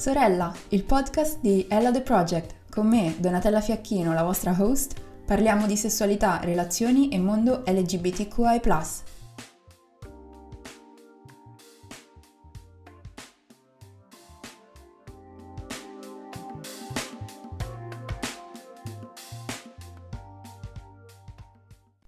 Sorella, il podcast di Ella The Project. Con me, Donatella Fiacchino, la vostra host, parliamo di sessualità, relazioni e mondo LGBTQI.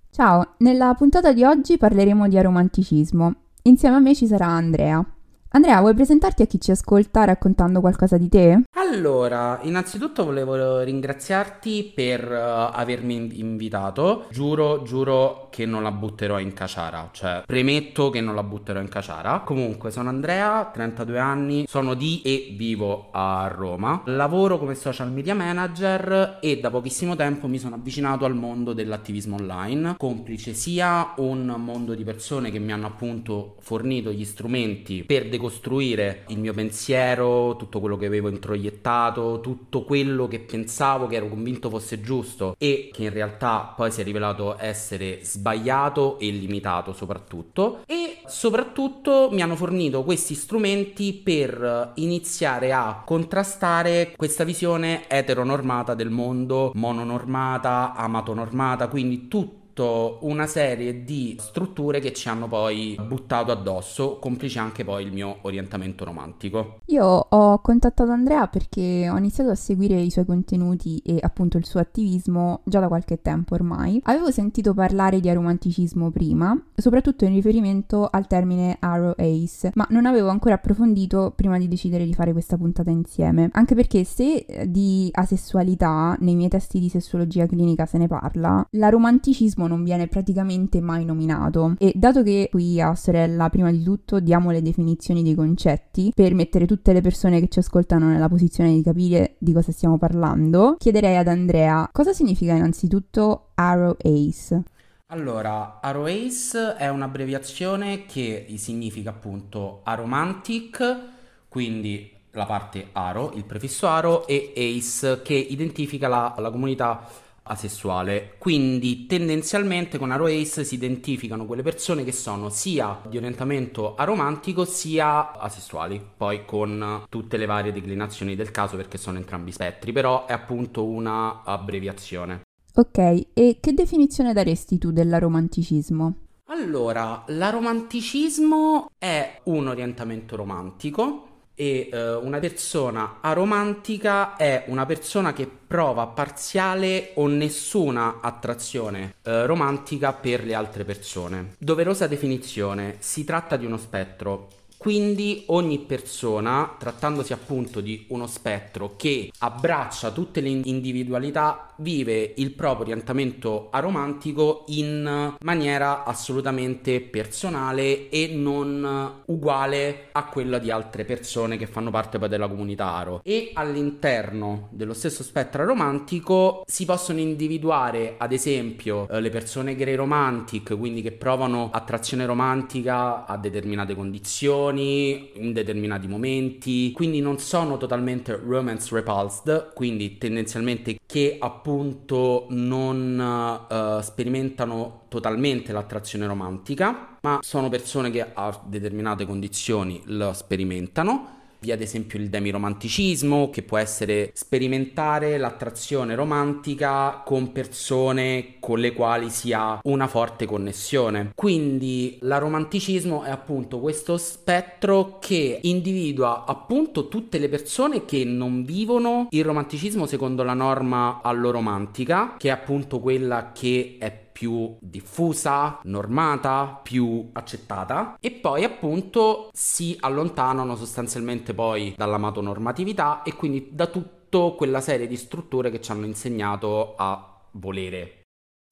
Ciao, nella puntata di oggi parleremo di aromanticismo. Insieme a me ci sarà Andrea. Andrea, vuoi presentarti a chi ci ascolta raccontando qualcosa di te? Allora, innanzitutto volevo ringraziarti per uh, avermi invitato. Giuro, giuro che non la butterò in caciara, cioè premetto che non la butterò in caciara. Comunque, sono Andrea, 32 anni, sono di e vivo a Roma. Lavoro come social media manager e da pochissimo tempo mi sono avvicinato al mondo dell'attivismo online, complice sia un mondo di persone che mi hanno appunto fornito gli strumenti per decostruire costruire il mio pensiero, tutto quello che avevo introiettato, tutto quello che pensavo, che ero convinto fosse giusto e che in realtà poi si è rivelato essere sbagliato e limitato soprattutto. E soprattutto mi hanno fornito questi strumenti per iniziare a contrastare questa visione eteronormata del mondo, mononormata, amatonormata, quindi tutto tutta una serie di strutture che ci hanno poi buttato addosso, complice anche poi il mio orientamento romantico. Io ho contattato Andrea perché ho iniziato a seguire i suoi contenuti e appunto il suo attivismo già da qualche tempo ormai. Avevo sentito parlare di aromanticismo prima, soprattutto in riferimento al termine Arrow Ace, ma non avevo ancora approfondito prima di decidere di fare questa puntata insieme. Anche perché se di asessualità nei miei testi di sessuologia clinica se ne parla, l'aromanticismo non viene praticamente mai nominato e dato che qui a sorella prima di tutto diamo le definizioni dei concetti per mettere tutte le persone che ci ascoltano nella posizione di capire di cosa stiamo parlando, chiederei ad Andrea cosa significa innanzitutto Arrow Ace. Allora, Aroace è un'abbreviazione che significa appunto aromantic, quindi la parte aro, il prefisso aro, e ace che identifica la, la comunità asessuale. Quindi tendenzialmente con Aro Ace si identificano quelle persone che sono sia di orientamento aromantico sia asessuali, poi con tutte le varie declinazioni del caso perché sono entrambi spettri, però è appunto una abbreviazione. Ok, e che definizione daresti tu dell'aromanticismo? Allora, l'aromanticismo è un orientamento romantico e eh, una persona aromantica è una persona che prova parziale o nessuna attrazione eh, romantica per le altre persone. Doverosa definizione, si tratta di uno spettro quindi ogni persona, trattandosi appunto di uno spettro che abbraccia tutte le individualità, vive il proprio orientamento aromantico in maniera assolutamente personale e non uguale a quella di altre persone che fanno parte poi della comunità aro. E all'interno dello stesso spettro aromantico si possono individuare ad esempio eh, le persone grey romantic, quindi che provano attrazione romantica a determinate condizioni, in determinati momenti, quindi non sono totalmente romance repulsed, quindi tendenzialmente che appunto non uh, sperimentano totalmente l'attrazione romantica, ma sono persone che a determinate condizioni lo sperimentano ad esempio il demiromanticismo, che può essere sperimentare l'attrazione romantica con persone con le quali si ha una forte connessione. Quindi l'aromanticismo è appunto questo spettro che individua appunto tutte le persone che non vivono il romanticismo secondo la norma alloromantica, che è appunto quella che è più diffusa, normata, più accettata. E poi appunto si allontanano sostanzialmente poi dall'amato normatività e quindi da tutta quella serie di strutture che ci hanno insegnato a volere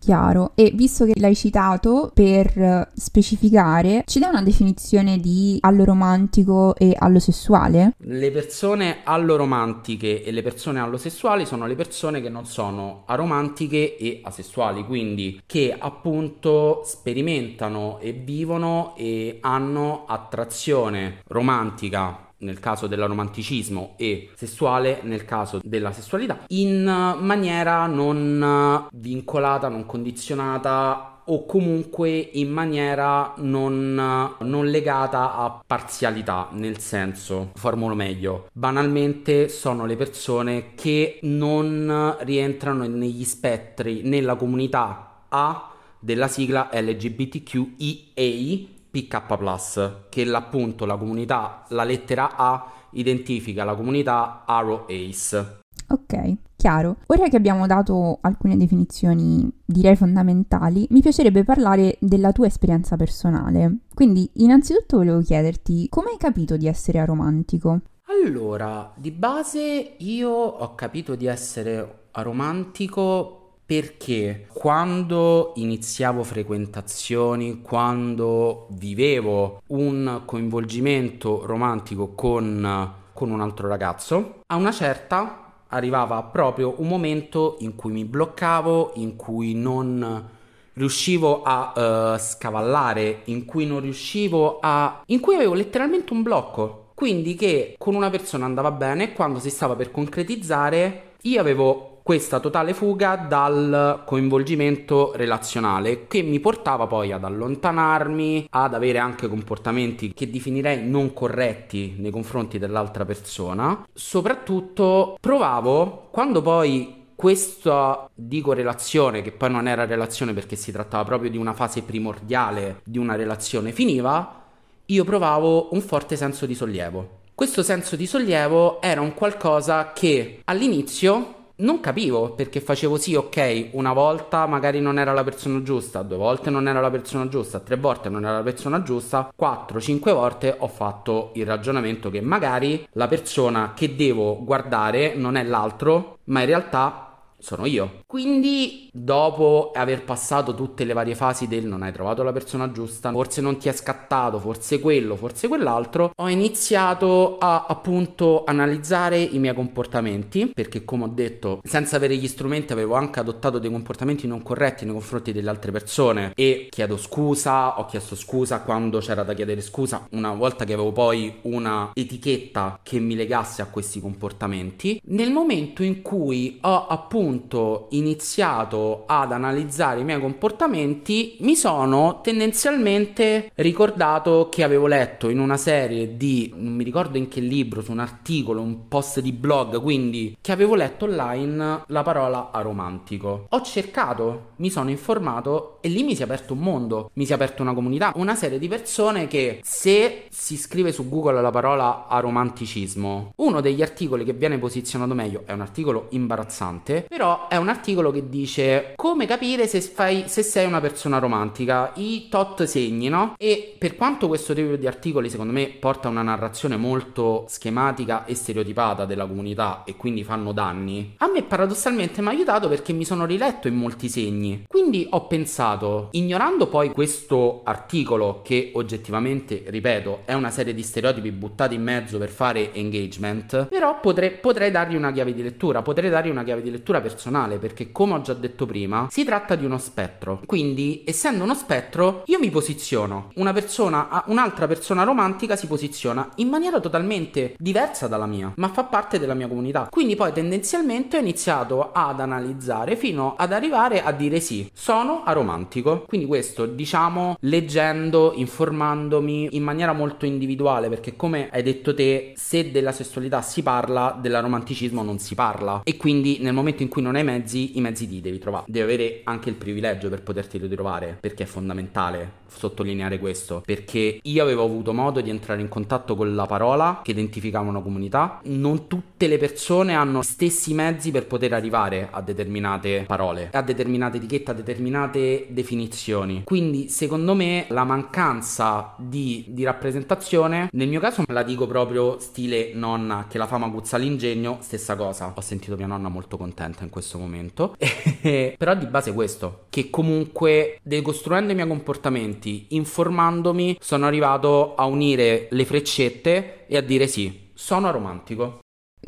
Chiaro, e visto che l'hai citato per specificare, ci dai una definizione di alloromantico e allosessuale? Le persone alloromantiche e le persone allosessuali sono le persone che non sono aromantiche e asessuali, quindi che appunto sperimentano e vivono e hanno attrazione romantica nel caso dell'aromanticismo e sessuale nel caso della sessualità in maniera non vincolata, non condizionata o comunque in maniera non, non legata a parzialità, nel senso, formulo meglio, banalmente sono le persone che non rientrano negli spettri, nella comunità A della sigla LGBTQIA PK+, che appunto la comunità, la lettera A identifica la comunità Arrow Ace. Ok, chiaro. Ora che abbiamo dato alcune definizioni, direi fondamentali, mi piacerebbe parlare della tua esperienza personale. Quindi, innanzitutto volevo chiederti come hai capito di essere aromantico? Allora, di base io ho capito di essere aromantico perché quando iniziavo frequentazioni, quando vivevo un coinvolgimento romantico con, con un altro ragazzo, a una certa arrivava proprio un momento in cui mi bloccavo, in cui non riuscivo a uh, scavallare, in cui non riuscivo a... in cui avevo letteralmente un blocco. Quindi che con una persona andava bene, quando si stava per concretizzare, io avevo questa totale fuga dal coinvolgimento relazionale che mi portava poi ad allontanarmi, ad avere anche comportamenti che definirei non corretti nei confronti dell'altra persona. Soprattutto provavo quando poi questa dico relazione che poi non era relazione perché si trattava proprio di una fase primordiale di una relazione finiva, io provavo un forte senso di sollievo. Questo senso di sollievo era un qualcosa che all'inizio non capivo perché facevo sì, ok, una volta magari non era la persona giusta, due volte non era la persona giusta, tre volte non era la persona giusta, quattro, cinque volte ho fatto il ragionamento che magari la persona che devo guardare non è l'altro, ma in realtà sono io. Quindi, dopo aver passato tutte le varie fasi del non hai trovato la persona giusta, forse non ti è scattato, forse quello, forse quell'altro, ho iniziato a appunto analizzare i miei comportamenti, perché come ho detto, senza avere gli strumenti avevo anche adottato dei comportamenti non corretti nei confronti delle altre persone e chiedo scusa, ho chiesto scusa quando c'era da chiedere scusa, una volta che avevo poi una etichetta che mi legasse a questi comportamenti. Nel momento in cui ho appunto appunto iniziato ad analizzare i miei comportamenti, mi sono tendenzialmente ricordato che avevo letto in una serie di, non mi ricordo in che libro, su un articolo, un post di blog, quindi che avevo letto online la parola aromantico. Ho cercato, mi sono informato e lì mi si è aperto un mondo, mi si è aperta una comunità, una serie di persone che se si scrive su Google la parola aromanticismo, uno degli articoli che viene posizionato meglio è un articolo imbarazzante, però è un articolo che dice come capire se, fai, se sei una persona romantica, i tot segni, no? E per quanto questo tipo di articoli secondo me porta una narrazione molto schematica e stereotipata della comunità e quindi fanno danni, a me paradossalmente mi ha aiutato perché mi sono riletto in molti segni. Quindi ho pensato, ignorando poi questo articolo che oggettivamente, ripeto, è una serie di stereotipi buttati in mezzo per fare engagement, però potrei, potrei dargli una chiave di lettura, potrei dargli una chiave di lettura personale perché come ho già detto prima si tratta di uno spettro. Quindi essendo uno spettro io mi posiziono. Una persona un'altra persona romantica si posiziona in maniera totalmente diversa dalla mia ma fa parte della mia comunità. Quindi poi tendenzialmente ho iniziato ad analizzare fino ad arrivare a dire sì sono aromantico. Quindi questo diciamo leggendo informandomi in maniera molto individuale perché come hai detto te se della sessualità si parla dell'aromanticismo non si parla. E quindi nel momento in cui non hai mezzi, i mezzi li devi trovare. Devi avere anche il privilegio per poterti ritrovare, perché è fondamentale sottolineare questo, perché io avevo avuto modo di entrare in contatto con la parola che identificava una comunità. Non tutte le persone hanno stessi mezzi per poter arrivare a determinate parole, a determinate etichette, a determinate definizioni. Quindi, secondo me, la mancanza di, di rappresentazione, nel mio caso la dico proprio stile nonna che la fama guzza l'ingegno, stessa cosa. Ho sentito mia nonna molto contenta in questo momento. Però di base questo, che comunque decostruendo i miei comportamenti, informandomi, sono arrivato a unire le freccette e a dire sì, sono romantico.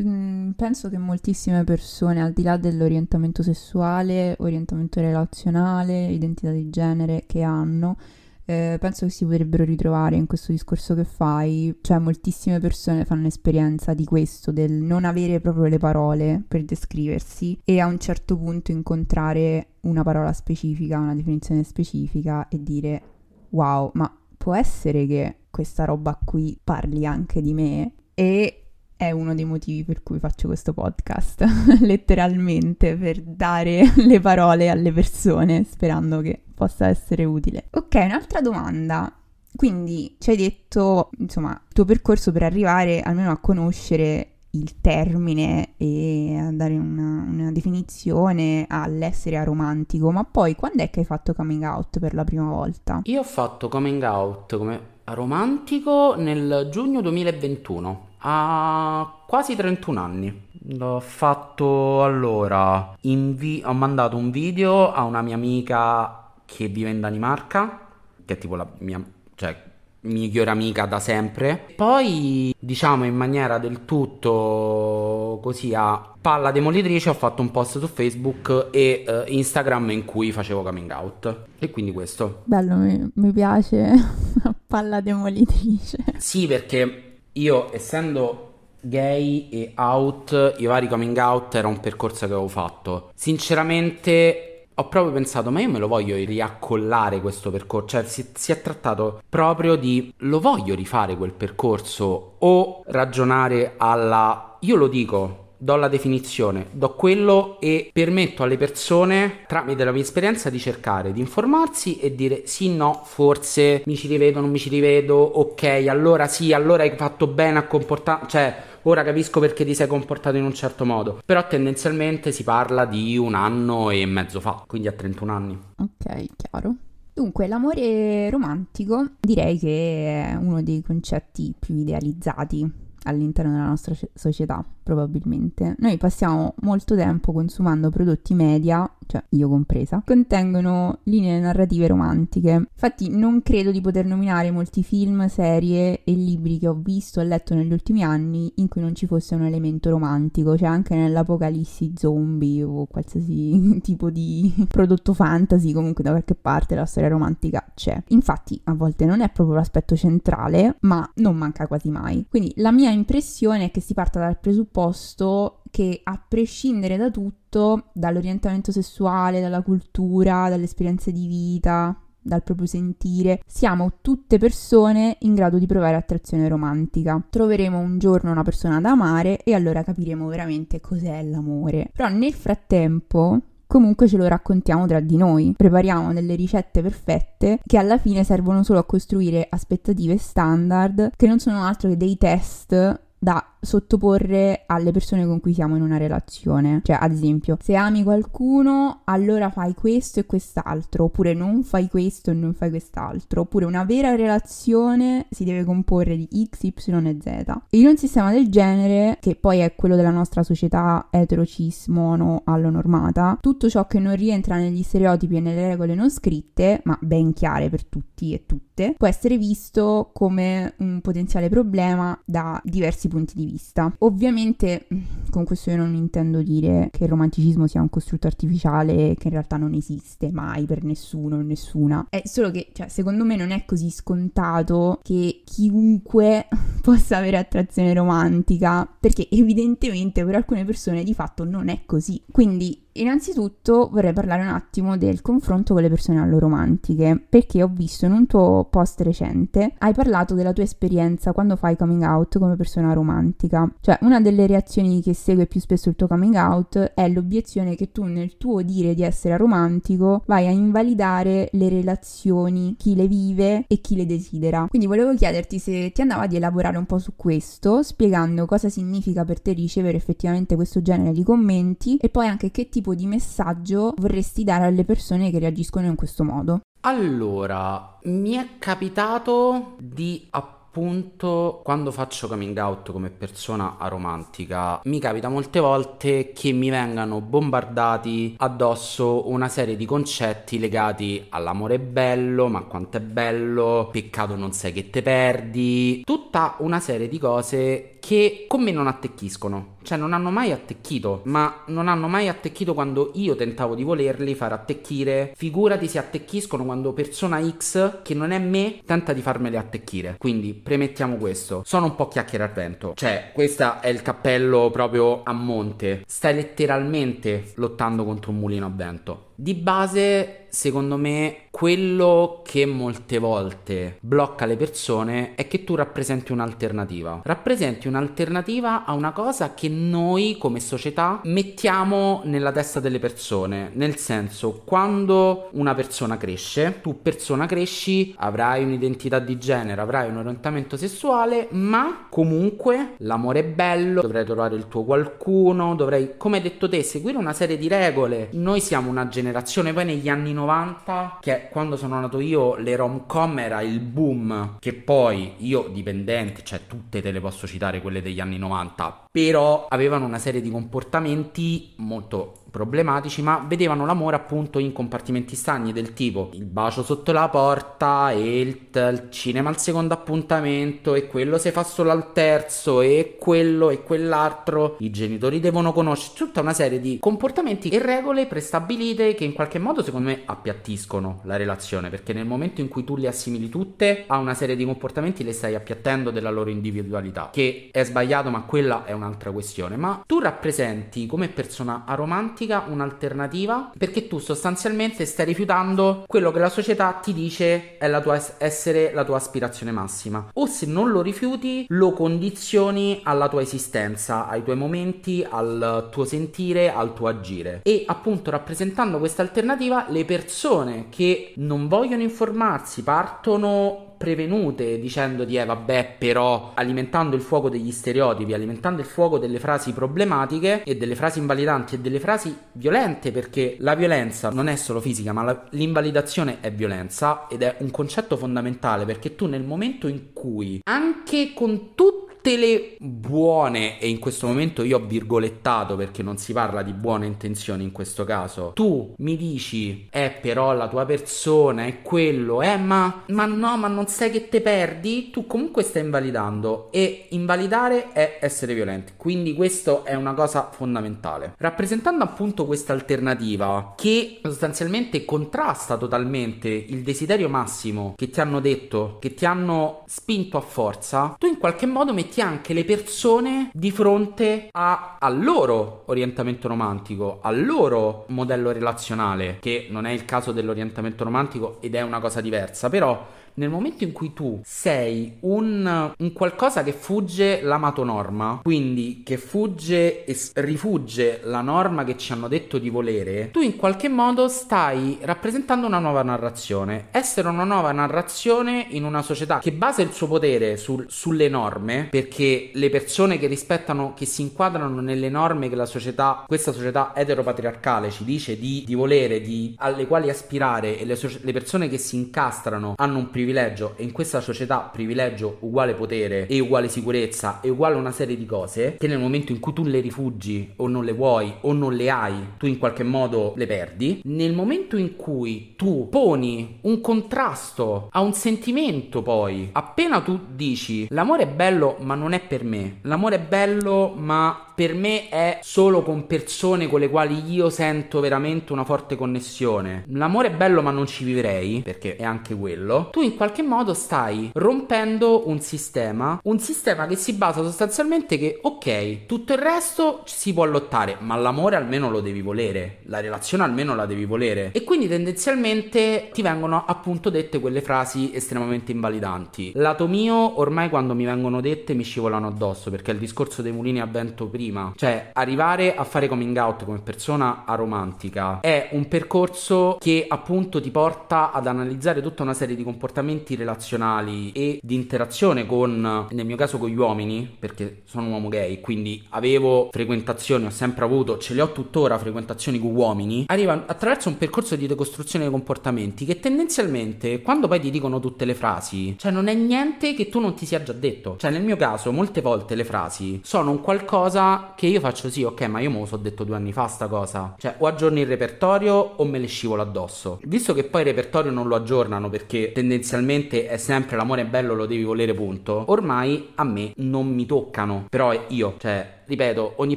Mm, penso che moltissime persone, al di là dell'orientamento sessuale, orientamento relazionale, identità di genere che hanno, eh, penso che si potrebbero ritrovare in questo discorso che fai, cioè moltissime persone fanno esperienza di questo, del non avere proprio le parole per descriversi e a un certo punto incontrare una parola specifica, una definizione specifica e dire wow, ma può essere che questa roba qui parli anche di me? E è uno dei motivi per cui faccio questo podcast, letteralmente, per dare le parole alle persone, sperando che possa essere utile. Ok, un'altra domanda. Quindi ci hai detto, insomma, il tuo percorso per arrivare almeno a conoscere il termine e a dare una, una, definizione all'essere aromantico, ma poi quando è che hai fatto coming out per la prima volta? Io ho fatto coming out come aromantico nel giugno 2021 a quasi 31 anni. L'ho fatto allora. Vi- ho mandato un video a una mia amica che vive in Danimarca, che è tipo la mia. cioè migliore amica da sempre. Poi, diciamo in maniera del tutto così a palla demolitrice, ho fatto un post su Facebook e uh, Instagram in cui facevo coming out. E quindi questo. Bello, mi, mi piace palla demolitrice. Sì, perché io essendo gay e out, i vari coming out era un percorso che avevo fatto. Sinceramente ho proprio pensato, ma io me lo voglio riaccollare questo percorso, cioè si, si, è trattato proprio di lo voglio rifare quel percorso o ragionare alla io lo dico, do la definizione, do quello e permetto alle persone, tramite la mia esperienza, di cercare di informarsi e dire sì, no, forse mi ci rivedo, non mi ci rivedo, ok, allora sì, allora hai fatto bene a comportarti, cioè ora capisco perché ti sei comportato in un certo modo, però tendenzialmente si parla di un anno e mezzo fa, quindi a 31 anni. Ok, chiaro. Dunque, l'amore romantico direi che è uno dei concetti più idealizzati all'interno della nostra società, probabilmente. Noi passiamo molto tempo consumando prodotti media, cioè io compresa, contengono linee narrative romantiche. Infatti non credo di poter nominare molti film, serie e libri che ho visto e letto negli ultimi anni in cui non ci fosse un elemento romantico, cioè anche nell'apocalissi zombie o qualsiasi tipo di prodotto fantasy, comunque da qualche parte la storia romantica c'è. Infatti a volte non è proprio l'aspetto centrale, ma non manca quasi mai. Quindi la mia impressione è che si parta dal presupposto che a prescindere da tutto, dall'orientamento sessuale, dalla cultura, dalle esperienze di vita, dal proprio sentire, siamo tutte persone in grado di provare attrazione romantica. Troveremo un giorno una persona da amare e allora capiremo veramente cos'è l'amore. Però nel frattempo comunque ce lo raccontiamo tra di noi, prepariamo delle ricette perfette che alla fine servono solo a costruire aspettative standard che non sono altro che dei test da sottoporre alle persone con cui siamo in una relazione. Cioè, ad esempio, se ami qualcuno, allora fai questo e quest'altro, oppure non fai questo e non fai quest'altro, oppure una vera relazione si deve comporre di X, Y e Z. In un sistema del genere, che poi è quello della nostra società etero, cis, mono, allonormata, tutto ciò che non rientra negli stereotipi e nelle regole non scritte, ma ben chiare per tutti e tutte, può essere visto come un potenziale problema da diversi punti di vista. Ovviamente mm, con questo io non intendo dire che il romanticismo sia un costrutto artificiale che in realtà non esiste mai per nessuno o nessuna. È solo che, cioè, secondo me non è così scontato che chiunque possa avere attrazione romantica, perché evidentemente per alcune persone di fatto non è così. Quindi Innanzitutto vorrei parlare un attimo del confronto con le persone alloromantiche, perché ho visto in un tuo post recente hai parlato della tua esperienza quando fai coming out come persona romantica. Cioè, una delle reazioni che segue più spesso il tuo coming out è l'obiezione che tu nel tuo dire di essere romantico vai a invalidare le relazioni, chi le vive e chi le desidera. Quindi volevo chiederti se ti andava di elaborare un po' su questo, spiegando cosa significa per te ricevere effettivamente questo genere di commenti e poi anche che tipo di messaggio vorresti dare alle persone che reagiscono in questo modo? Allora, mi è capitato di appunto quando faccio coming out come persona aromantica mi capita molte volte che mi vengano bombardati addosso una serie di concetti legati all'amore bello, ma quanto è bello, peccato non sai che te perdi, tutta una serie di cose che con me non attecchiscono Cioè non hanno mai attecchito, ma non hanno mai attecchito quando io tentavo di volerli far attecchire. Figurati si attecchiscono quando persona X, che non è me, tenta di farmeli attecchire. Quindi premettiamo questo. Sono un po' chiacchiere al vento. Cioè, questo è il cappello proprio a monte. Stai letteralmente lottando contro un mulino a vento. Di base, secondo me, quello che molte volte blocca le persone è che tu rappresenti un'alternativa. Rappresenti un'alternativa a una cosa che noi come società mettiamo nella testa delle persone. Nel senso, quando una persona cresce, tu persona cresci, avrai un'identità di genere, avrai un orientamento sessuale, ma comunque l'amore è bello, dovrai trovare il tuo qualcuno, dovrai, come hai detto te, seguire una serie di regole. Noi siamo una generazione generazione. Poi negli anni 90 che quando sono nato io le rom-com era il boom che poi io dipendente cioè tutte te le posso citare quelle degli anni 90 però avevano una serie di comportamenti molto problematici, ma vedevano l'amore appunto in compartimenti stagni del tipo il bacio sotto la porta e il, il, cinema al secondo appuntamento e quello si fa solo al terzo e quello e quell'altro, i genitori devono conoscere tutta una serie di comportamenti e regole prestabilite che in qualche modo secondo me appiattiscono la relazione, perché nel momento in cui tu le assimili tutte a una serie di comportamenti le stai appiattendo della loro individualità, che è sbagliato ma quella è un'altra questione, ma tu rappresenti come persona aromantica pratica un'alternativa? Perché tu sostanzialmente stai rifiutando quello che la società ti dice è la tua essere la tua aspirazione massima. O se non lo rifiuti lo condizioni alla tua esistenza, ai tuoi momenti, al tuo sentire, al tuo agire. E appunto rappresentando questa alternativa le persone che non vogliono informarsi partono prevenute dicendoti eh vabbè però alimentando il fuoco degli stereotipi, alimentando il fuoco delle frasi problematiche e delle frasi invalidanti e delle frasi violente perché la violenza non è solo fisica ma la, l'invalidazione è violenza ed è un concetto fondamentale perché tu nel momento in cui anche con tutto tutte le buone, e in questo momento io ho virgolettato perché non si parla di buone intenzioni in questo caso, tu mi dici, eh però la tua persona è quello, eh ma, ma no, ma non sai che te perdi, tu comunque stai invalidando e invalidare è essere violenti, quindi questo è una cosa fondamentale. Rappresentando appunto questa alternativa che sostanzialmente contrasta totalmente il desiderio massimo che ti hanno detto, che ti hanno spinto a forza, tu in qualche modo metti metti anche le persone di fronte a, al loro orientamento romantico, al loro modello relazionale, che non è il caso dell'orientamento romantico ed è una cosa diversa, però nel momento in cui tu sei un, un qualcosa che fugge l'amato norma, quindi che fugge e rifugge la norma che ci hanno detto di volere, tu in qualche modo stai rappresentando una nuova narrazione. Essere una nuova narrazione in una società che basa il suo potere sul, sulle norme, perché le persone che rispettano, che si inquadrano nelle norme che la società, questa società eteropatriarcale ci dice di, di volere, di, alle quali aspirare e le, le persone che si incastrano hanno un privilegio privilegio e in questa società privilegio uguale potere e uguale sicurezza e uguale una serie di cose che nel momento in cui tu le rifugi o non le vuoi o non le hai, tu in qualche modo le perdi. Nel momento in cui tu poni un contrasto a un sentimento poi, appena tu dici l'amore è bello ma non è per me, l'amore è bello ma per me è solo con persone con le quali io sento veramente una forte connessione. L'amore è bello ma non ci vivrei, perché è anche quello. Tu in qualche modo stai rompendo un sistema, un sistema che si basa sostanzialmente che ok, tutto il resto si può lottare, ma l'amore almeno lo devi volere, la relazione almeno la devi volere. E quindi tendenzialmente ti vengono appunto dette quelle frasi estremamente invalidanti. Lato mio, ormai quando mi vengono dette mi scivolano addosso, perché il discorso dei mulini a vento prima prima. Cioè, arrivare a fare coming out come persona aromantica è un percorso che appunto ti porta ad analizzare tutta una serie di comportamenti relazionali e di interazione con, nel mio caso, con gli uomini, perché sono un uomo gay, quindi avevo frequentazioni, ho sempre avuto, ce le ho tuttora frequentazioni con uomini. Arriva attraverso un percorso di decostruzione dei comportamenti che tendenzialmente, quando poi ti dicono tutte le frasi, cioè non è niente che tu non ti sia già detto. Cioè, nel mio caso, molte volte le frasi sono un qualcosa che io faccio sì, ok, ma io me lo so detto due anni fa sta cosa. Cioè, o aggiorni il repertorio o me le scivolo addosso. Visto che poi il repertorio non lo aggiornano perché tendenzialmente è sempre l'amore è bello, lo devi volere, punto. Ormai a me non mi toccano. Però io, cioè, ripeto, ogni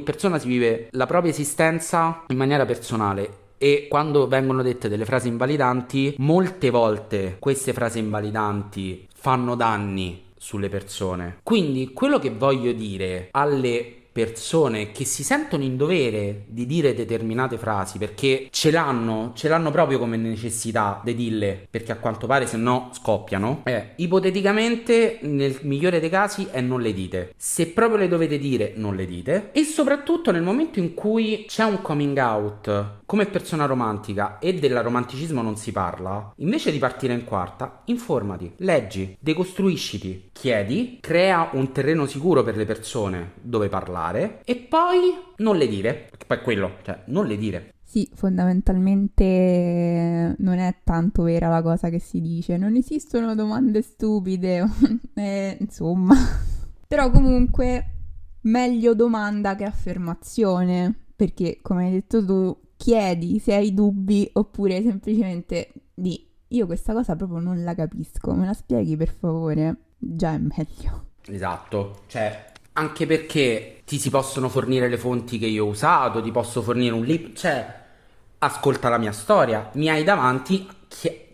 persona si vive la propria esistenza in maniera personale e quando vengono dette delle frasi invalidanti, molte volte queste frasi invalidanti fanno danni sulle persone. Quindi quello che voglio dire alle persone che si sentono in dovere di dire determinate frasi perché ce l'hanno, ce l'hanno proprio come necessità di dirle, perché a quanto pare se no scoppiano, eh, ipoteticamente nel migliore dei casi è non le dite. Se proprio le dovete dire, non le dite. E soprattutto nel momento in cui c'è un coming out come persona romantica e del romanticismo non si parla, invece di partire in quarta, informati, leggi, decostruisciti, chiedi, crea un terreno sicuro per le persone dove parlare e poi non le dire, poi è quello, cioè non le dire. Sì, fondamentalmente non è tanto vera la cosa che si dice, non esistono domande stupide, eh, insomma. Però comunque meglio domanda che affermazione, perché come hai detto tu, chiedi se hai dubbi oppure semplicemente di io questa cosa proprio non la capisco, me la spieghi per favore? Già è meglio. Esatto, cioè anche perché ti si possono fornire le fonti che io ho usato, ti posso fornire un libro, cioè ascolta la mia storia, mi hai davanti,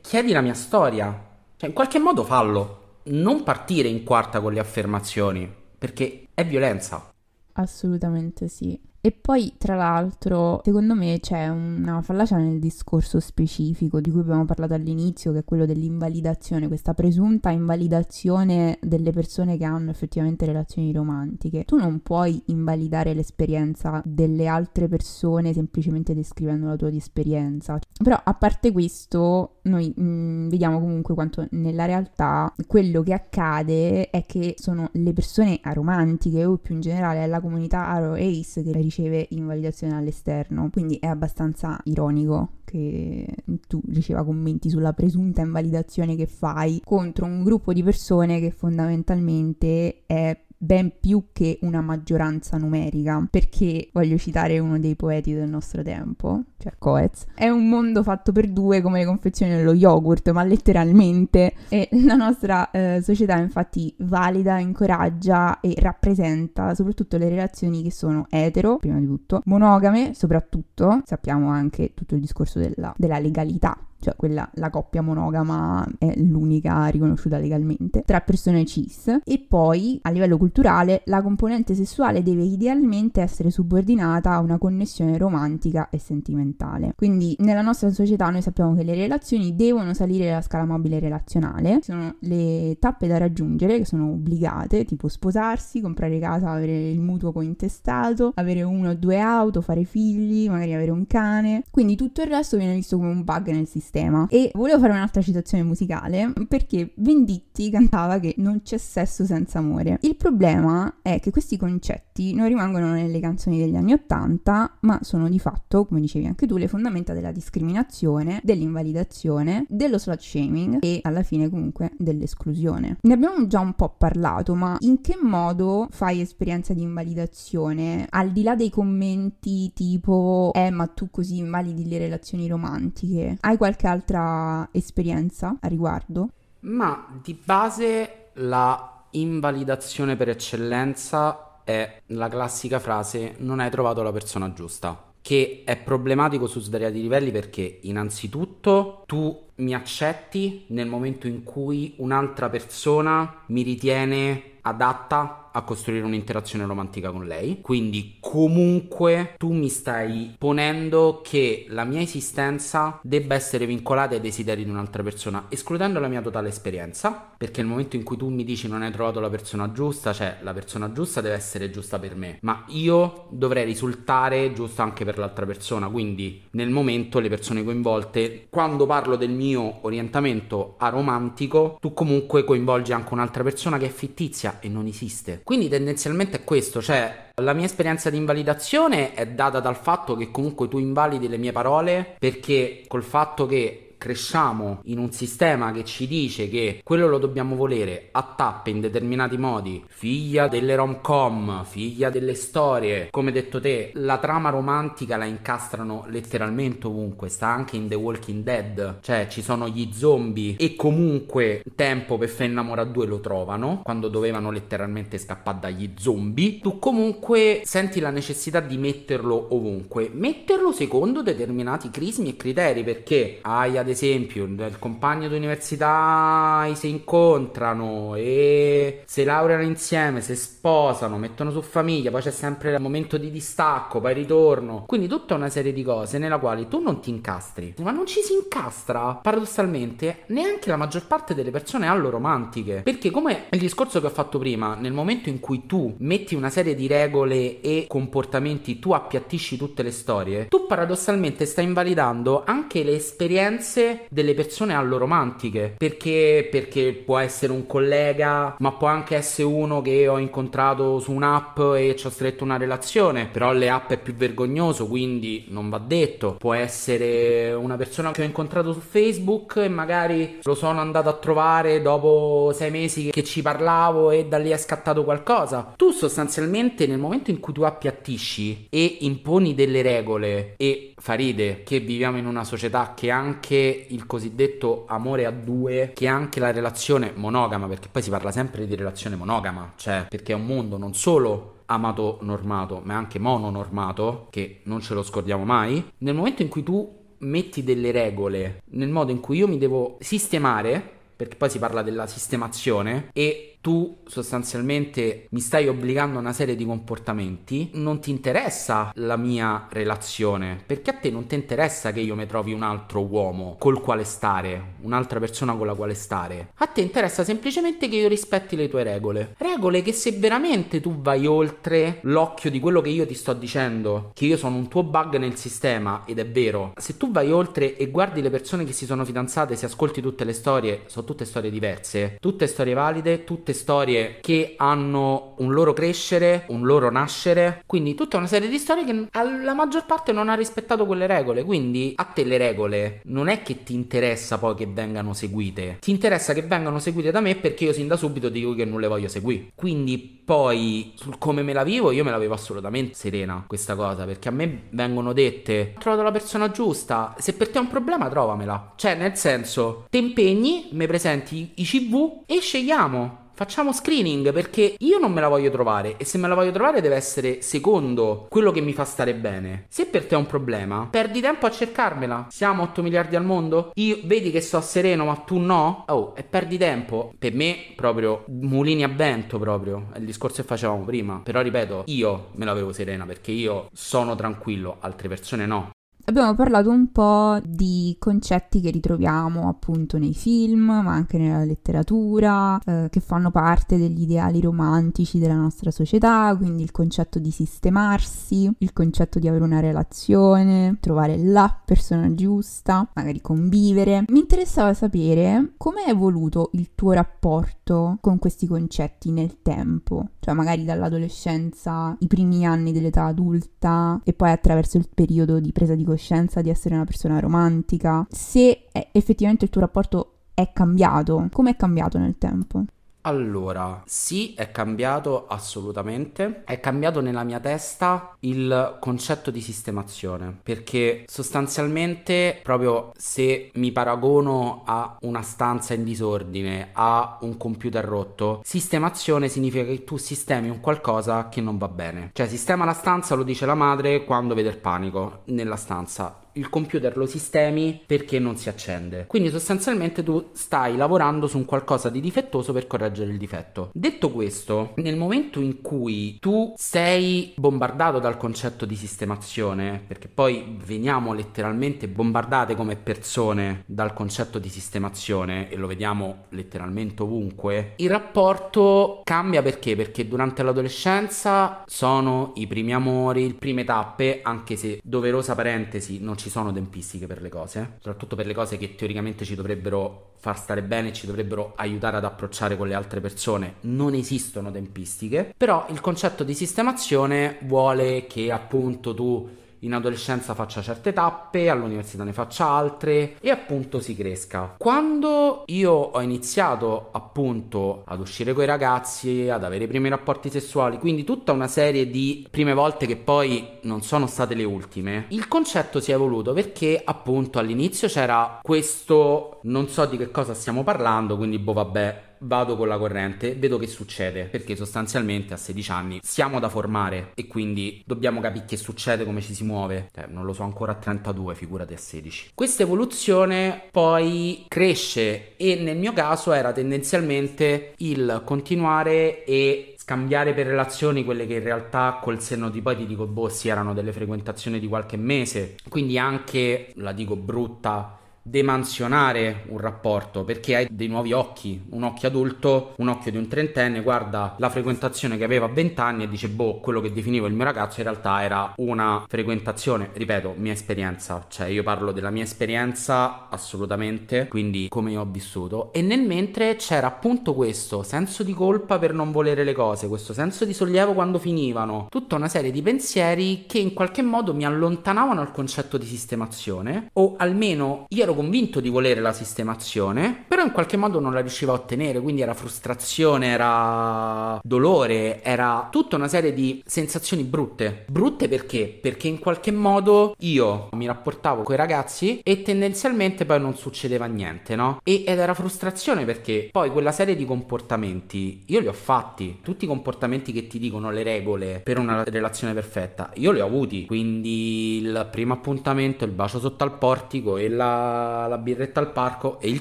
chiedi la mia storia, cioè in qualche modo fallo, non partire in quarta con le affermazioni, perché è violenza. Assolutamente sì. E poi, tra l'altro, secondo me c'è una fallacia nel discorso specifico di cui abbiamo parlato all'inizio, che è quello dell'invalidazione, questa presunta invalidazione delle persone che hanno effettivamente relazioni romantiche. Tu non puoi invalidare l'esperienza delle altre persone semplicemente descrivendo la tua esperienza. Però, a parte questo, noi mh, mm, vediamo comunque quanto nella realtà quello che accade è che sono le persone aromantiche o più in generale la comunità aro ace che riceve invalidazione all'esterno, quindi è abbastanza ironico che tu riceva commenti sulla presunta invalidazione che fai contro un gruppo di persone che fondamentalmente è ben più che una maggioranza numerica, perché voglio citare uno dei poeti del nostro tempo, cioè Coetz. È un mondo fatto per due come le confezioni dello yogurt, ma letteralmente. E la nostra eh, società infatti valida, incoraggia e rappresenta soprattutto le relazioni che sono etero, prima di tutto, monogame soprattutto, sappiamo anche tutto il discorso della, della legalità cioè quella, la coppia monogama è l'unica riconosciuta legalmente, tra persone cis. E poi a livello culturale la componente sessuale deve idealmente essere subordinata a una connessione romantica e sentimentale. Quindi nella nostra società noi sappiamo che le relazioni devono salire la scala mobile relazionale, sono le tappe da raggiungere che sono obbligate, tipo sposarsi, comprare casa, avere il mutuo cointestato, avere uno o due auto, fare figli, magari avere un cane. Quindi tutto il resto viene visto come un bug nel sistema sistema. E volevo fare un'altra citazione musicale perché Venditti cantava che non c'è sesso senza amore. Il problema è che questi concetti non rimangono nelle canzoni degli anni Ottanta, ma sono di fatto, come dicevi anche tu, le fondamenta della discriminazione, dell'invalidazione, dello slut shaming e alla fine comunque dell'esclusione. Ne abbiamo già un po' parlato, ma in che modo fai esperienza di invalidazione? Al di là dei commenti tipo eh ma tu così invalidi le relazioni romantiche, hai qualche qualche altra esperienza a riguardo? Ma di base la invalidazione per eccellenza è la classica frase non hai trovato la persona giusta che è problematico su svariati livelli perché innanzitutto tu mi accetti nel momento in cui un'altra persona mi ritiene adatta a costruire un'interazione romantica con lei. Quindi comunque tu mi stai ponendo che la mia esistenza debba essere vincolata ai desideri di un'altra persona, escludendo la mia totale esperienza, perché nel momento in cui tu mi dici non hai trovato la persona giusta, cioè la persona giusta deve essere giusta per me, ma io dovrei risultare giusto anche per l'altra persona, quindi nel momento le persone coinvolte, quando parlo del mio orientamento aromantico, tu comunque coinvolgi anche un'altra persona che è fittizia e non esiste. Quindi tendenzialmente è questo, cioè la mia esperienza di invalidazione è data dal fatto che comunque tu invalidi le mie parole perché col fatto che cresciamo in un sistema che ci dice che quello lo dobbiamo volere a tappe in determinati modi, figlia delle rom-com, figlia delle storie, come detto te, la trama romantica la incastrano letteralmente ovunque, sta anche in The Walking Dead, cioè ci sono gli zombie e comunque tempo per fare innamorare due lo trovano, quando dovevano letteralmente scappare dagli zombie, tu comunque senti la necessità di metterlo ovunque, metterlo secondo determinati crismi e criteri, perché hai ad esempio il compagno d'università si incontrano e si laureano insieme, si sposano, mettono su famiglia, poi c'è sempre il momento di distacco, poi ritorno, quindi tutta una serie di cose nella quale tu non ti incastri, ma non ci si incastra paradossalmente neanche la maggior parte delle persone allo romantiche, perché come il discorso che ho fatto prima, nel momento in cui tu metti una serie di regole e comportamenti, tu appiattisci tutte le storie, tu paradossalmente stai invalidando anche le esperienze delle persone alloromantiche. Perché? Perché può essere un collega, ma può anche essere uno che ho incontrato su un'app e ci ho stretto una relazione. Però le app è più vergognoso, quindi non va detto. Può essere una persona che ho incontrato su Facebook e magari lo sono andato a trovare dopo sei mesi che ci parlavo e da lì è scattato qualcosa. Tu sostanzialmente nel momento in cui tu appiattisci e imponi delle regole e fa ride che viviamo in una società che anche il cosiddetto amore a due, che anche la relazione monogama, perché poi si parla sempre di relazione monogama, cioè perché è un mondo non solo amato normato, ma anche mononormato, che non ce lo scordiamo mai. Nel momento in cui tu metti delle regole, nel modo in cui io mi devo sistemare, perché poi si parla della sistemazione e tu sostanzialmente mi stai obbligando a una serie di comportamenti, non ti interessa la mia relazione, perché a te non ti interessa che io mi trovi un altro uomo col quale stare, un'altra persona con la quale stare. A te interessa semplicemente che io rispetti le tue regole. Regole che se veramente tu vai oltre l'occhio di quello che io ti sto dicendo, che io sono un tuo bug nel sistema, ed è vero, se tu vai oltre e guardi le persone che si sono fidanzate, se ascolti tutte le storie, sono tutte storie diverse, tutte storie valide, tutte tutte storie che hanno un loro crescere, un loro nascere, quindi tutta una serie di storie che la maggior parte non ha rispettato quelle regole, quindi a te le regole non è che ti interessa poi che vengano seguite, ti interessa che vengano seguite da me perché io sin da subito dico che non le voglio seguire. Quindi poi sul come me la vivo io me la vivo assolutamente serena questa cosa perché a me vengono dette ho trovato la persona giusta se per te è un problema trovamela cioè nel senso ti impegni mi presenti i CV e scegliamo Facciamo screening perché io non me la voglio trovare e se me la voglio trovare deve essere secondo quello che mi fa stare bene. Se per te è un problema, perdi tempo a cercarmela. Siamo 8 miliardi al mondo? Io vedi che sto sereno ma tu no? Oh, e perdi tempo. Per me proprio mulini a vento proprio, è il discorso che facevamo prima. Però ripeto, io me l'avevo serena perché io sono tranquillo, altre persone no. Abbiamo parlato un po' di concetti che ritroviamo appunto nei film, ma anche nella letteratura, eh, che fanno parte degli ideali romantici della nostra società, quindi il concetto di sistemarsi, il concetto di avere una relazione, trovare la persona giusta, magari convivere. Mi interessava sapere come è evoluto il tuo rapporto con questi concetti nel tempo, cioè magari dall'adolescenza, i primi anni dell'età adulta e poi attraverso il periodo di presa di coscienza di essere una persona romantica, se effettivamente il tuo rapporto è cambiato, come è cambiato nel tempo? Allora, sì, è cambiato assolutamente. È cambiato nella mia testa il concetto di sistemazione, perché sostanzialmente proprio se mi paragono a una stanza in disordine, a un computer rotto, sistemazione significa che tu sistemi un qualcosa che non va bene. Cioè, sistema la stanza, lo dice la madre quando vede il panico nella stanza il computer lo sistemi perché non si accende. Quindi sostanzialmente tu stai lavorando su un qualcosa di difettoso per correggere il difetto. Detto questo, nel momento in cui tu sei bombardato dal concetto di sistemazione, perché poi veniamo letteralmente bombardate come persone dal concetto di sistemazione e lo vediamo letteralmente ovunque, il rapporto cambia perché? Perché durante l'adolescenza sono i primi amori, le prime tappe, anche se doverosa parentesi non ci sono tempistiche per le cose, soprattutto per le cose che teoricamente ci dovrebbero far stare bene, ci dovrebbero aiutare ad approcciare con le altre persone, non esistono tempistiche, però il concetto di sistemazione vuole che appunto tu in adolescenza faccia certe tappe, all'università ne faccia altre e appunto si cresca. Quando io ho iniziato appunto ad uscire con i ragazzi, ad avere i primi rapporti sessuali, quindi tutta una serie di prime volte che poi non sono state le ultime, il concetto si è evoluto perché appunto all'inizio c'era questo non so di che cosa stiamo parlando, quindi boh vabbè vado con la corrente, vedo che succede, perché sostanzialmente a 16 anni siamo da formare e quindi dobbiamo capire che succede, come ci si muove. Eh, non lo so ancora a 32, figurati a 16. Questa evoluzione poi cresce e nel mio caso era tendenzialmente il continuare e scambiare per relazioni quelle che in realtà col senno di poi ti dico boh sì erano delle frequentazioni di qualche mese quindi anche la dico brutta demansionare un rapporto perché hai dei nuovi occhi, un occhio adulto, un occhio di un trentenne, guarda la frequentazione che aveva a 20 anni e dice boh, quello che definivo il mio ragazzo in realtà era una frequentazione, ripeto, mia esperienza, cioè io parlo della mia esperienza assolutamente, quindi come io ho vissuto. E nel mentre c'era appunto questo senso di colpa per non volere le cose, questo senso di sollievo quando finivano, tutta una serie di pensieri che in qualche modo mi allontanavano al concetto di sistemazione o almeno io ero ero convinto di volere la sistemazione, però in qualche modo non la riuscivo a ottenere, quindi era frustrazione, era dolore, era tutta una serie di sensazioni brutte. Brutte perché? Perché in qualche modo io mi rapportavo con i ragazzi e tendenzialmente poi non succedeva niente, no? E, ed era frustrazione perché poi quella serie di comportamenti io li ho fatti, tutti i comportamenti che ti dicono le regole per una relazione perfetta, io li ho avuti, quindi il primo appuntamento, il bacio sotto al portico e la la, birretta al parco e il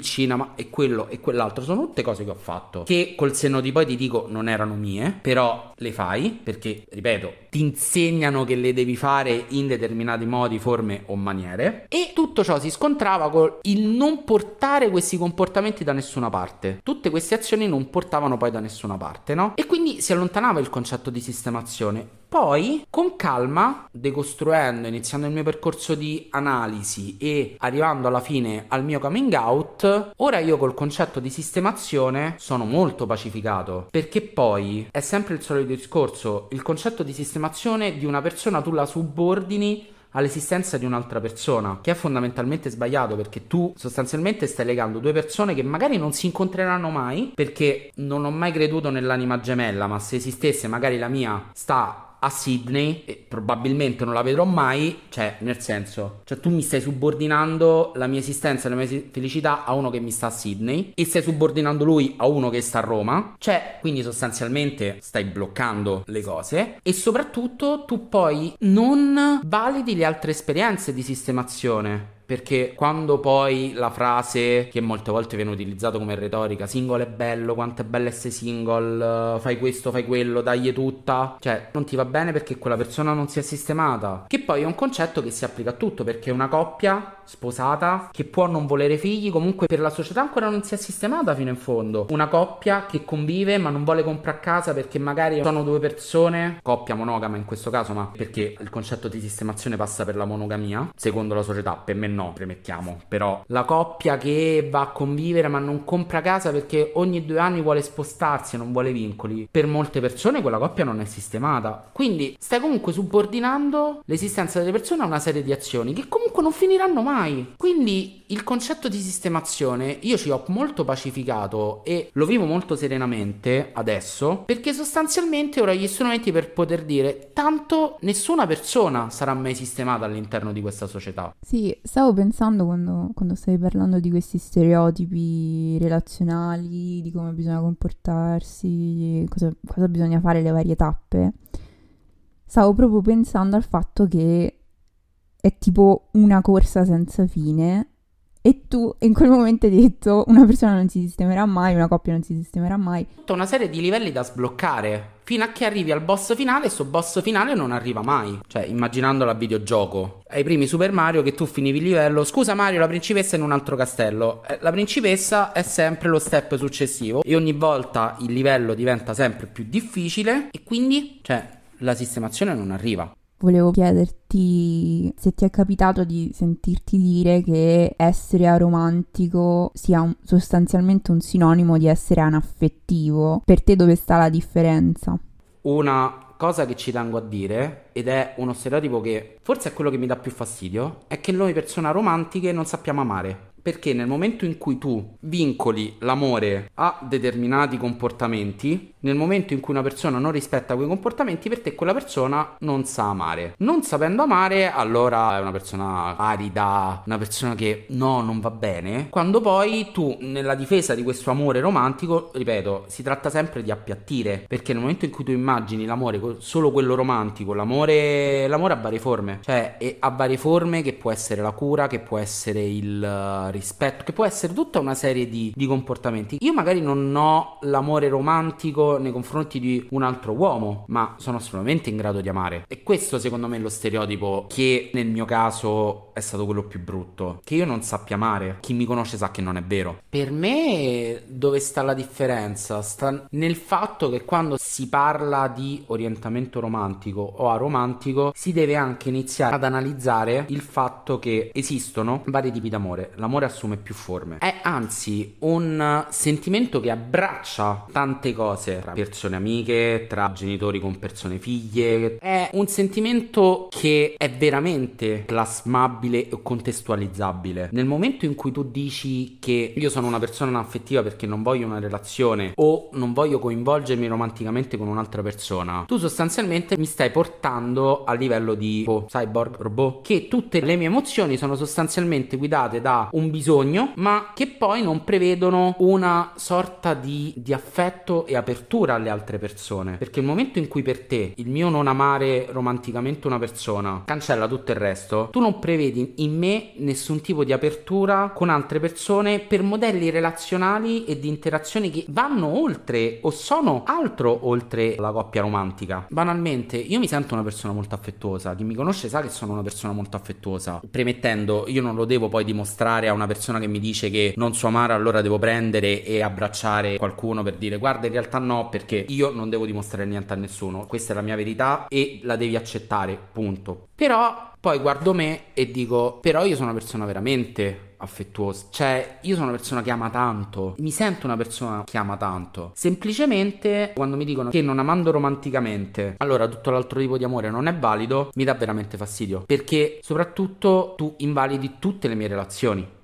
cinema e quello e quell'altro. Sono tutte cose che ho fatto che col senno di poi ti dico non erano mie però le fai perché ripeto ti insegnano che le devi fare in determinati modi forme o maniere. E tutto ciò si scontrava con il non portare questi comportamenti da nessuna parte. Tutte queste azioni non portavano poi da nessuna parte no? E quindi si allontanava il concetto di sistemazione poi, con calma, decostruendo, iniziando il mio percorso di analisi e arrivando alla fine al mio coming out, ora io col concetto di sistemazione sono molto pacificato, perché poi è sempre il solito discorso, il concetto di sistemazione di una persona tu la subordini all'esistenza di un'altra persona, che è fondamentalmente sbagliato perché tu sostanzialmente stai legando due persone che magari non si incontreranno mai, perché non ho mai creduto nell'anima gemella, ma se esistesse magari la mia sta a Sydney e probabilmente non la vedrò mai, cioè nel senso, cioè tu mi stai subordinando la mia esistenza e la mia felicità a uno che mi sta a Sydney e stai subordinando lui a uno che sta a Roma, cioè quindi sostanzialmente stai bloccando le cose e soprattutto tu poi non validi le altre esperienze di sistemazione perché quando poi la frase che molte volte viene utilizzata come retorica, single è bello, quanto è bello essere single, fai questo, fai quello, dagli tutta, cioè non ti va bene perché quella persona non si è sistemata, che poi è un concetto che si applica a tutto perché una coppia sposata che può non volere figli comunque per la società ancora non si è sistemata fino in fondo, una coppia che convive ma non vuole comprare casa perché magari sono due persone, coppia monogama in questo caso, ma perché il concetto di sistemazione passa per la monogamia, secondo la società, per me no, premettiamo, però la coppia che va a convivere ma non compra casa perché ogni due anni vuole spostarsi e non vuole vincoli, per molte persone quella coppia non è sistemata. Quindi stai comunque subordinando l'esistenza delle persone a una serie di azioni che comunque non finiranno mai. Quindi il concetto di sistemazione io ci ho molto pacificato e lo vivo molto serenamente adesso perché sostanzialmente ora gli strumenti per poter dire tanto nessuna persona sarà mai sistemata all'interno di questa società. Sì, stavo pensando quando, quando stavi parlando di questi stereotipi relazionali, di come bisogna comportarsi, cosa, cosa bisogna fare le varie tappe, stavo proprio pensando al fatto che è tipo una corsa senza fine e tu in quel momento hai detto una persona non si sistemerà mai, una coppia non si sistemerà mai. Tutta una serie di livelli da sbloccare fino a che arrivi al boss finale e sto boss finale non arriva mai. Cioè, immaginando la videogioco. Ai primi Super Mario che tu finivi il livello, scusa Mario, la principessa è in un altro castello. Eh, la principessa è sempre lo step successivo e ogni volta il livello diventa sempre più difficile e quindi, cioè, la sistemazione non arriva. Volevo chiederti se ti è capitato di sentirti dire che essere aromantico sia un, sostanzialmente un sinonimo di essere anaffettivo. Per te dove sta la differenza? Una cosa che ci tengo a dire, ed è uno stereotipo che forse è quello che mi dà più fastidio, è che noi persone romantiche non sappiamo amare. Perché nel momento in cui tu vincoli l'amore a determinati comportamenti, nel momento in cui una persona non rispetta quei comportamenti, per te quella persona non sa amare. Non sapendo amare, allora è una persona arida, una persona che no, non va bene. Quando poi tu, nella difesa di questo amore romantico, ripeto, si tratta sempre di appiattire. Perché nel momento in cui tu immagini l'amore solo quello romantico, l'amore, l'amore ha varie forme. Cioè, ha varie forme che può essere la cura, che può essere il rispetto, che può essere tutta una serie di, di comportamenti. Io magari non ho l'amore romantico nei confronti di un altro uomo, ma sono assolutamente in grado di amare. E questo secondo me è lo stereotipo che nel mio caso è stato quello più brutto. Che io non sappia amare. Chi mi conosce sa che non è vero. Per me dove sta la differenza? Sta nel fatto che quando si parla di orientamento romantico o aromantico si deve anche iniziare ad analizzare il fatto che esistono vari tipi d'amore. L'amore l'amore assume più forme. È anzi un sentimento che abbraccia tante cose tra persone amiche, tra genitori con persone figlie. È un sentimento che è veramente plasmabile e contestualizzabile. Nel momento in cui tu dici che io sono una persona non affettiva perché non voglio una relazione o non voglio coinvolgermi romanticamente con un'altra persona, tu sostanzialmente mi stai portando a livello di oh, cyborg robot che tutte le mie emozioni sono sostanzialmente guidate da un bisogno, ma che poi non prevedono una sorta di, di affetto e apertura alle altre persone. Perché il momento in cui per te il mio non amare romanticamente una persona cancella tutto il resto, tu non prevedi in me nessun tipo di apertura con altre persone per modelli relazionali e di interazioni che vanno oltre o sono altro oltre la coppia romantica. Banalmente, io mi sento una persona molto affettuosa, chi mi conosce sa che sono una persona molto affettuosa, premettendo io non lo devo poi dimostrare a una persona che mi dice che non so amare, allora devo prendere e abbracciare qualcuno per dire guarda in realtà no perché io non devo dimostrare niente a nessuno, questa è la mia verità e la devi accettare, punto. Però poi guardo me e dico però io sono una persona veramente affettuosa. Cioè, io sono una persona che ama tanto. Mi sento una persona che ama tanto. Semplicemente, quando mi dicono che non amando romanticamente, allora tutto l'altro tipo di amore non è valido, mi dà veramente fastidio. Perché, soprattutto, tu invalidi tutte le mie relazioni.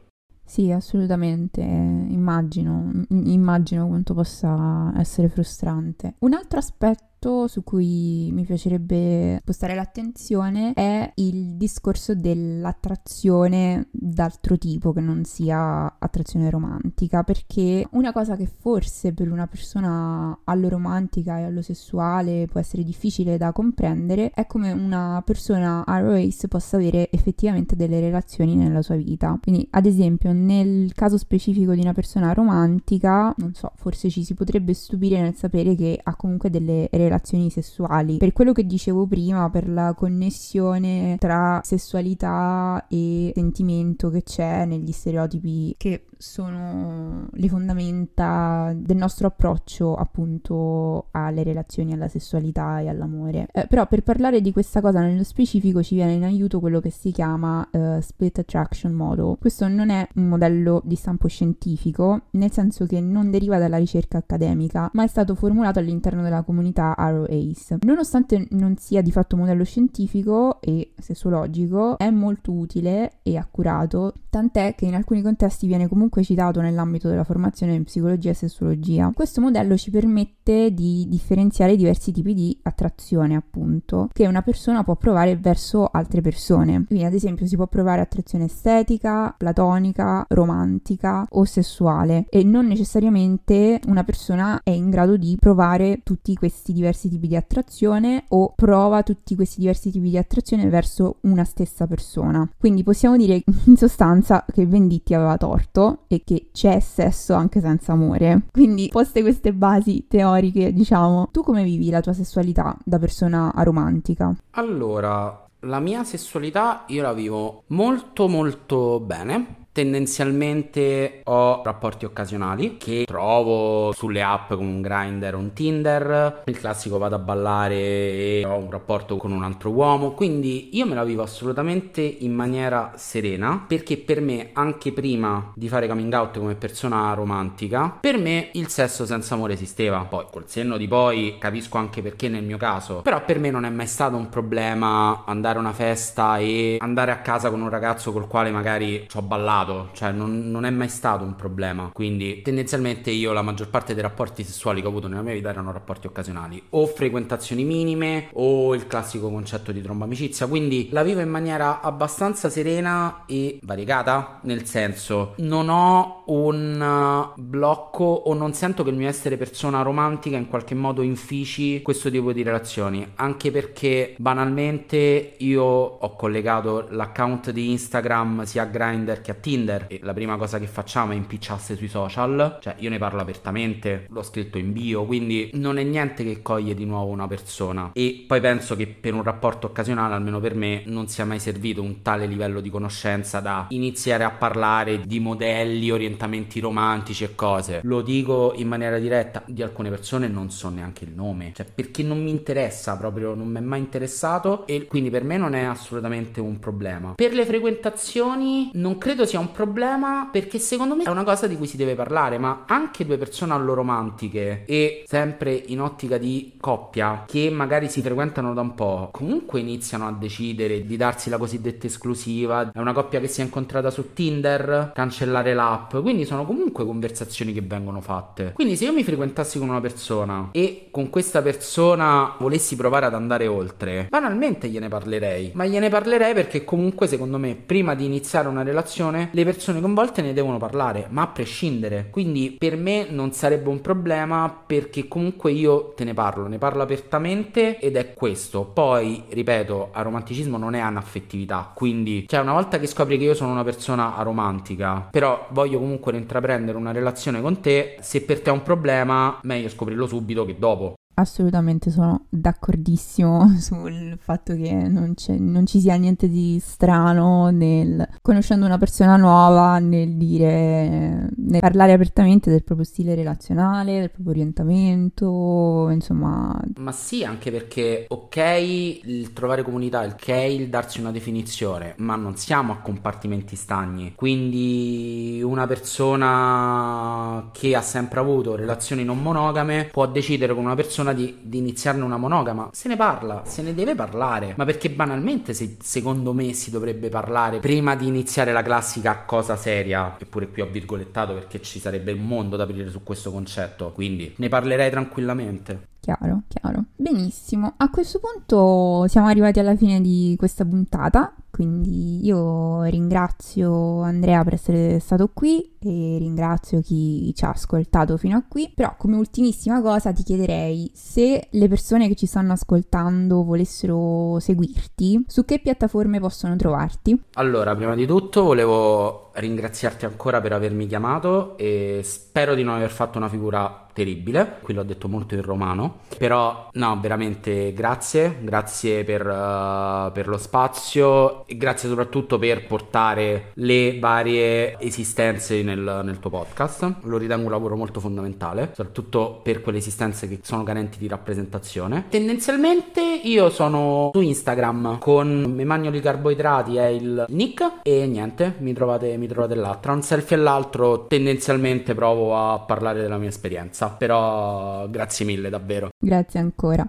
Sì, assolutamente, immagino, immagino quanto possa essere frustrante. Un altro aspetto aspetto su cui mi piacerebbe spostare l'attenzione è il discorso dell'attrazione d'altro tipo che non sia attrazione romantica, perché una cosa che forse per una persona allo-romantica e allo-sessuale può essere difficile da comprendere è come una persona ROACE possa avere effettivamente delle relazioni nella sua vita. Quindi, ad esempio, nel caso specifico di una persona romantica, non so, forse ci si potrebbe stupire nel sapere che ha comunque delle relazioni relazioni sessuali. Per quello che dicevo prima, per la connessione tra sessualità e sentimento che c'è negli stereotipi che sono le fondamenta del nostro approccio appunto alle relazioni, alla sessualità e all'amore. Eh, però per parlare di questa cosa nello specifico ci viene in aiuto quello che si chiama uh, Split Attraction Model. Questo non è un modello di stampo scientifico, nel senso che non deriva dalla ricerca accademica, ma è stato formulato all'interno della comunità ROACE. Nonostante non sia di fatto un modello scientifico e sessuologico, è molto utile e accurato, tant'è che in alcuni contesti viene comunque citato nell'ambito della formazione in psicologia e sessuologia. Questo modello ci permette di differenziare diversi tipi di attrazione, appunto, che una persona può provare verso altre persone. Quindi, ad esempio, si può provare attrazione estetica, platonica, romantica o sessuale e non necessariamente una persona è in grado di provare tutti questi diversi tipi di attrazione o prova tutti questi diversi tipi di attrazione verso una stessa persona. Quindi possiamo dire in sostanza che Venditti aveva torto e che c'è sesso anche senza amore. Quindi, poste queste basi teoriche, diciamo, tu come vivi la tua sessualità da persona aromantica? Allora, la mia sessualità io la vivo molto molto bene tendenzialmente ho rapporti occasionali che trovo sulle app come un grinder o un Tinder. Il classico vado a ballare e ho un rapporto con un altro uomo. Quindi io me la vivo assolutamente in maniera serena perché per me, anche prima di fare coming out come persona romantica, per me il sesso senza amore esisteva. Poi col senno di poi capisco anche perché nel mio caso. Però per me non è mai stato un problema andare a una festa e andare a casa con un ragazzo col quale magari ci ho ballato. Cioè non, non è mai stato un problema. Quindi tendenzialmente io la maggior parte dei rapporti sessuali che ho avuto nella mia vita erano rapporti occasionali. O frequentazioni minime o il classico concetto di tromba amicizia. Quindi la vivo in maniera abbastanza serena e variegata. Nel senso, non ho un blocco o non sento che il mio essere persona romantica in qualche modo infici questo tipo di relazioni. Anche perché banalmente io ho collegato l'account di Instagram sia a Grindr che a Tinder e la prima cosa che facciamo è impicciarsi sui social. Cioè io ne parlo apertamente, l'ho scritto in bio, quindi non è niente che coglie di nuovo una persona. E poi penso che per un rapporto occasionale, almeno per me, non sia mai servito un tale livello di conoscenza da iniziare a parlare di modelli, orientamenti romantici e cose. Lo dico in maniera diretta, di alcune persone non so neanche il nome, cioè perché non mi interessa proprio, non mi è mai interessato e quindi per me non è assolutamente un problema. Per le frequentazioni non credo sia un problema perché secondo me è una cosa di cui si deve parlare, ma anche due persone alloromantiche e sempre in ottica di coppia che magari si frequentano da un po', comunque iniziano a decidere di darsi la cosiddetta esclusiva. È una coppia che si è incontrata su Tinder, cancellare l'app. Quindi sono comunque conversazioni che vengono fatte. Quindi se io mi frequentassi con una persona e con questa persona volessi provare ad andare oltre, banalmente gliene parlerei. Ma gliene parlerei perché comunque secondo me prima di iniziare una relazione le persone coinvolte ne devono parlare, ma a prescindere. Quindi per me non sarebbe un problema perché comunque io te ne parlo, ne parlo apertamente ed è questo. Poi, ripeto, aromanticismo non è anaffettività, quindi cioè una volta che scopri che io sono una persona aromantica, però voglio comunque intraprendere una relazione con te, se per te è un problema, meglio scoprirlo subito che dopo assolutamente sono d'accordissimo sul fatto che non, non, ci sia niente di strano nel, conoscendo una persona nuova, nel dire, nel parlare apertamente del proprio stile relazionale, del proprio orientamento, insomma. Ma sì, anche perché, ok, il trovare comunità, ok, il darsi una definizione, ma non siamo a compartimenti stagni. Quindi una persona che ha sempre avuto relazioni non monogame può decidere con una persona persona di, di, iniziarne una monogama. Se ne parla, se ne deve parlare. Ma perché banalmente, se, secondo me, si dovrebbe parlare prima di iniziare la classica cosa seria, eppure qui ho virgolettato perché ci sarebbe un mondo da aprire su questo concetto. Quindi ne parlerei tranquillamente. Chiaro, chiaro. Benissimo. A questo punto siamo arrivati alla fine di questa puntata. Quindi io ringrazio Andrea per essere stato qui e ringrazio chi ci ha ascoltato fino a qui. Però come ultimissima cosa ti chiederei se le persone che ci stanno ascoltando volessero seguirti, su che piattaforme possono trovarti? Allora, prima di tutto volevo ringraziarti ancora per avermi chiamato e spero di non aver fatto una figura terribile, qui l'ho detto molto in romano, però no, veramente grazie, grazie per, uh, per lo spazio e grazie soprattutto per portare le varie esistenze nel, nel, tuo podcast, lo ritengo un lavoro molto fondamentale, soprattutto per quelle esistenze che sono carenti di rappresentazione. Tendenzialmente io sono su Instagram con Emanuele Carboidrati è il nick e niente, mi trovate, mi trovate là. Tra un selfie e l'altro tendenzialmente provo a parlare della mia esperienza però grazie mille davvero. Grazie ancora.